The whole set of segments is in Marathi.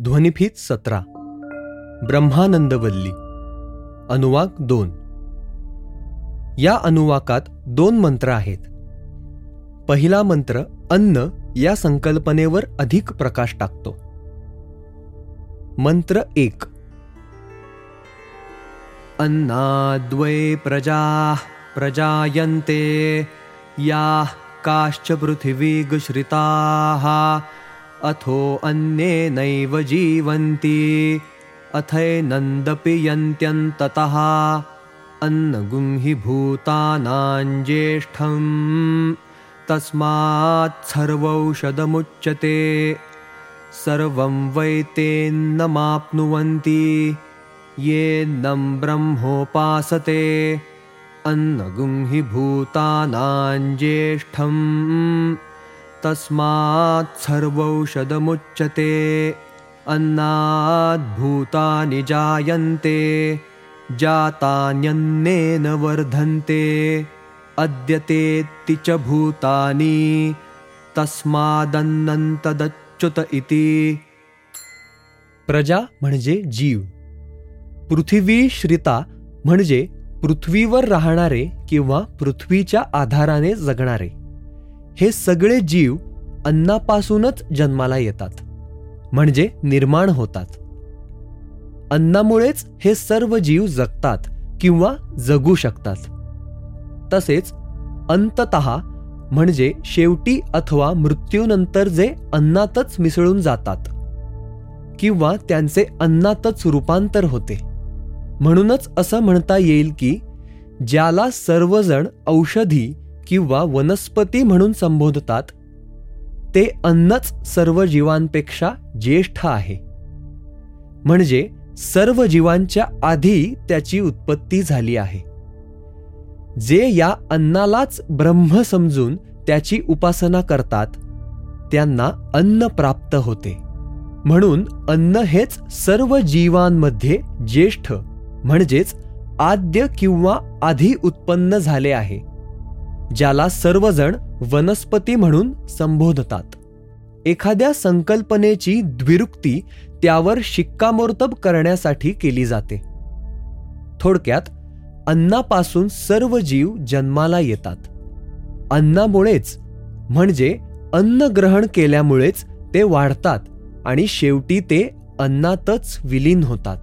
ध्वनिफीत सतरा. ब्रह्मानंदवल्ली. अनुवाक दोन. या अनुवाकात दोन मंत्र आहेत. पहिला मंत्र अन्न या संकल्पनेवर अधिक प्रकाश टाकतो. मंत्र एक. अन्नाद्वै प्रजा प्रजायन्ते या काश्च पृथिवीगश्रिताः अथो अन्येनैव जीवन्ति। अथैनन्दपि यन्त्यन्ततः अन्नगुं हि भूतानां ज्येष्ठम्। तस्मात् सर्वौषधमुच्यते। सर्वं वै तेन्नमाप्नुवन्ति। येन्नं ब्रह्मोपासते। अन्नगुं हि भूतानां ज्येष्ठम् तस्मात् सर्वौषधमुच्यते अन्नाद्भूतानि जायन्ते जातान्यन्नेन वर्धन्ते अद्यतेति च भूतानि तस्मादन्नन्तदच्युत इति। प्रजा म्हणजे जीव। पृथ्वी श्रिता म्हणजे पृथ्वीवर राहणारे किंवा पृथ्वीच्या आधाराने जगणारे। हे सगळे जीव अन्नापासूनच जन्माला येतात. म्हणजे निर्माण होतात. अन्नामुळेच हे सर्व जीव जगतात किंवा जगू शकतात. तसेच अंतत म्हणजे शेवटी अथवा मृत्यूनंतर जे अन्नातच मिसळून जातात किंवा त्यांचे अन्नातच रूपांतर होते. म्हणूनच असं म्हणता येईल की ज्याला सर्वजण औषधी किंवा वनस्पती म्हणून संबोधतात ते अन्नच सर्व जीवांपेक्षा ज्येष्ठ आहे. म्हणजे सर्व जीवांच्या आधी त्याची उत्पत्ती झाली आहे. जे या अन्नालाच ब्रह्म समजून त्याची उपासना करतात त्यांना अन्न प्राप्त होते. म्हणून अन्न हेच सर्व जीवांमध्ये ज्येष्ठ म्हणजेच आद्य किंवा आधी उत्पन्न झाले आहे. ज्याला सर्वजण वनस्पती म्हणून संबोधतात. एखाद्या संकल्पनेची द्विरुक्ती त्यावर शिक्कामोर्तब करण्यासाठी केली जाते. थोडक्यात अन्नापासून सर्व जीव जन्माला येतात. अन्नामुळेच म्हणजे अन्न ग्रहण केल्यामुळेच ते वाढतात आणि शेवटी ते अन्नातच विलीन होतात.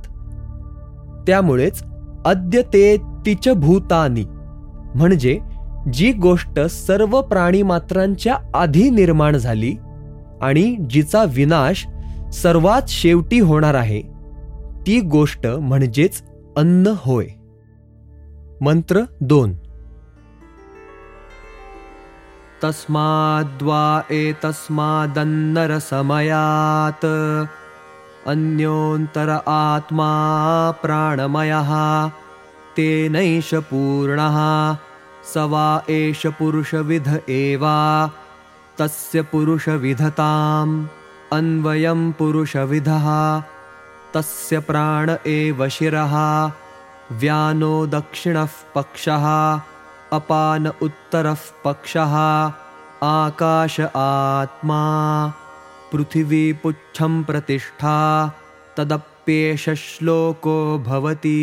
त्यामुळेच अद्य ते तिच भूतानी म्हणजे जी गोष्ट सर्व प्राणीमात्रांच्या आधी निर्माण झाली आणि जिचा विनाश सर्वात शेवटी होणार आहे ती गोष्ट म्हणजेच अन्न होय. मंत्र दोन. तस्माद्वा एतस्मादन्नरसमयात् अन्योन्तर आत्मा प्राणमयः तेनैष पूर्णः। स वा एष पुरुषविध एवा तस्य पुरुषविधताम् अन्वयं पुरुषविधः तस्य प्राण एव शिरः व्यानो दक्षिणः पक्षः अपान उत्तरः पक्षः आकाश आत्मा पृथिवी पुच्छं प्रतिष्ठा तदप्येष श्लोको भवती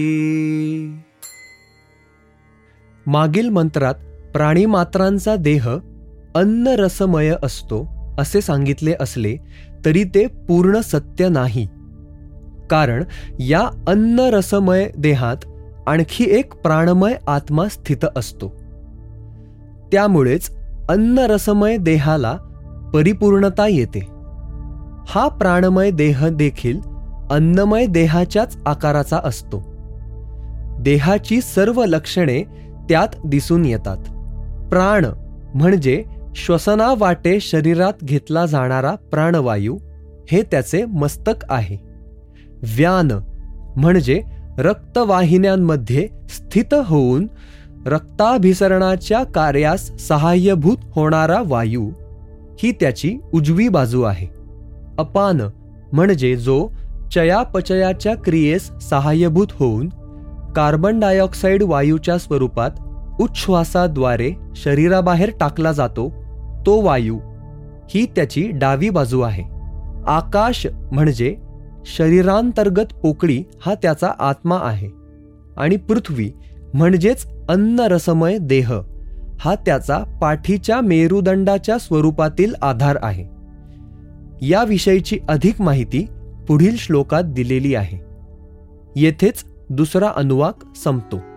मागील मंत्रात प्राणीमात्रांचा देह अन्न रसमय असतो असे सांगितले असले तरी ते पूर्ण सत्य नाही. कारण या अन्न रसमय देहात आणखी एक प्राणमय आत्मा स्थित असतो. त्यामुळेच अन्न रसमय देहाला परिपूर्णता येते. हा प्राणमय देह देखील अन्नमय देहाच्याच आकाराचा असतो. देहाची सर्व लक्षणे त्यात दिसून येतात. प्राण म्हणजे श्वसनावाटे शरीरात घेतला जाणारा प्राणवायू हे त्याचे मस्तक आहे. व्यान म्हणजे रक्तवाहिन्यांमध्ये स्थित होऊन रक्ताभिसरणाच्या कार्यास सहाय्यभूत होणारा वायू ही त्याची उजवी बाजू आहे. अपान म्हणजे जो चयापचयाच्या क्रियेस सहाय्यभूत होऊन कार्बन डायऑक्साईड वायूच्या स्वरूपात उच्छ्वासाद्वारे शरीराबाहेर टाकला जातो तो वायू. ही त्याची डावी बाजू आहे. आकाश म्हणजे शरीरांतर्गत पोकळी हा त्याचा आत्मा आहे. आणि पृथ्वी म्हणजेच अन्न रसमय देह हा त्याचा पाठीच्या मेरुदंडाच्या स्वरूपातील आधार आहे. याविषयीची अधिक माहिती पुढील श्लोकात दिलेली आहे. येथेच दुसरा अनुवाक संपतो.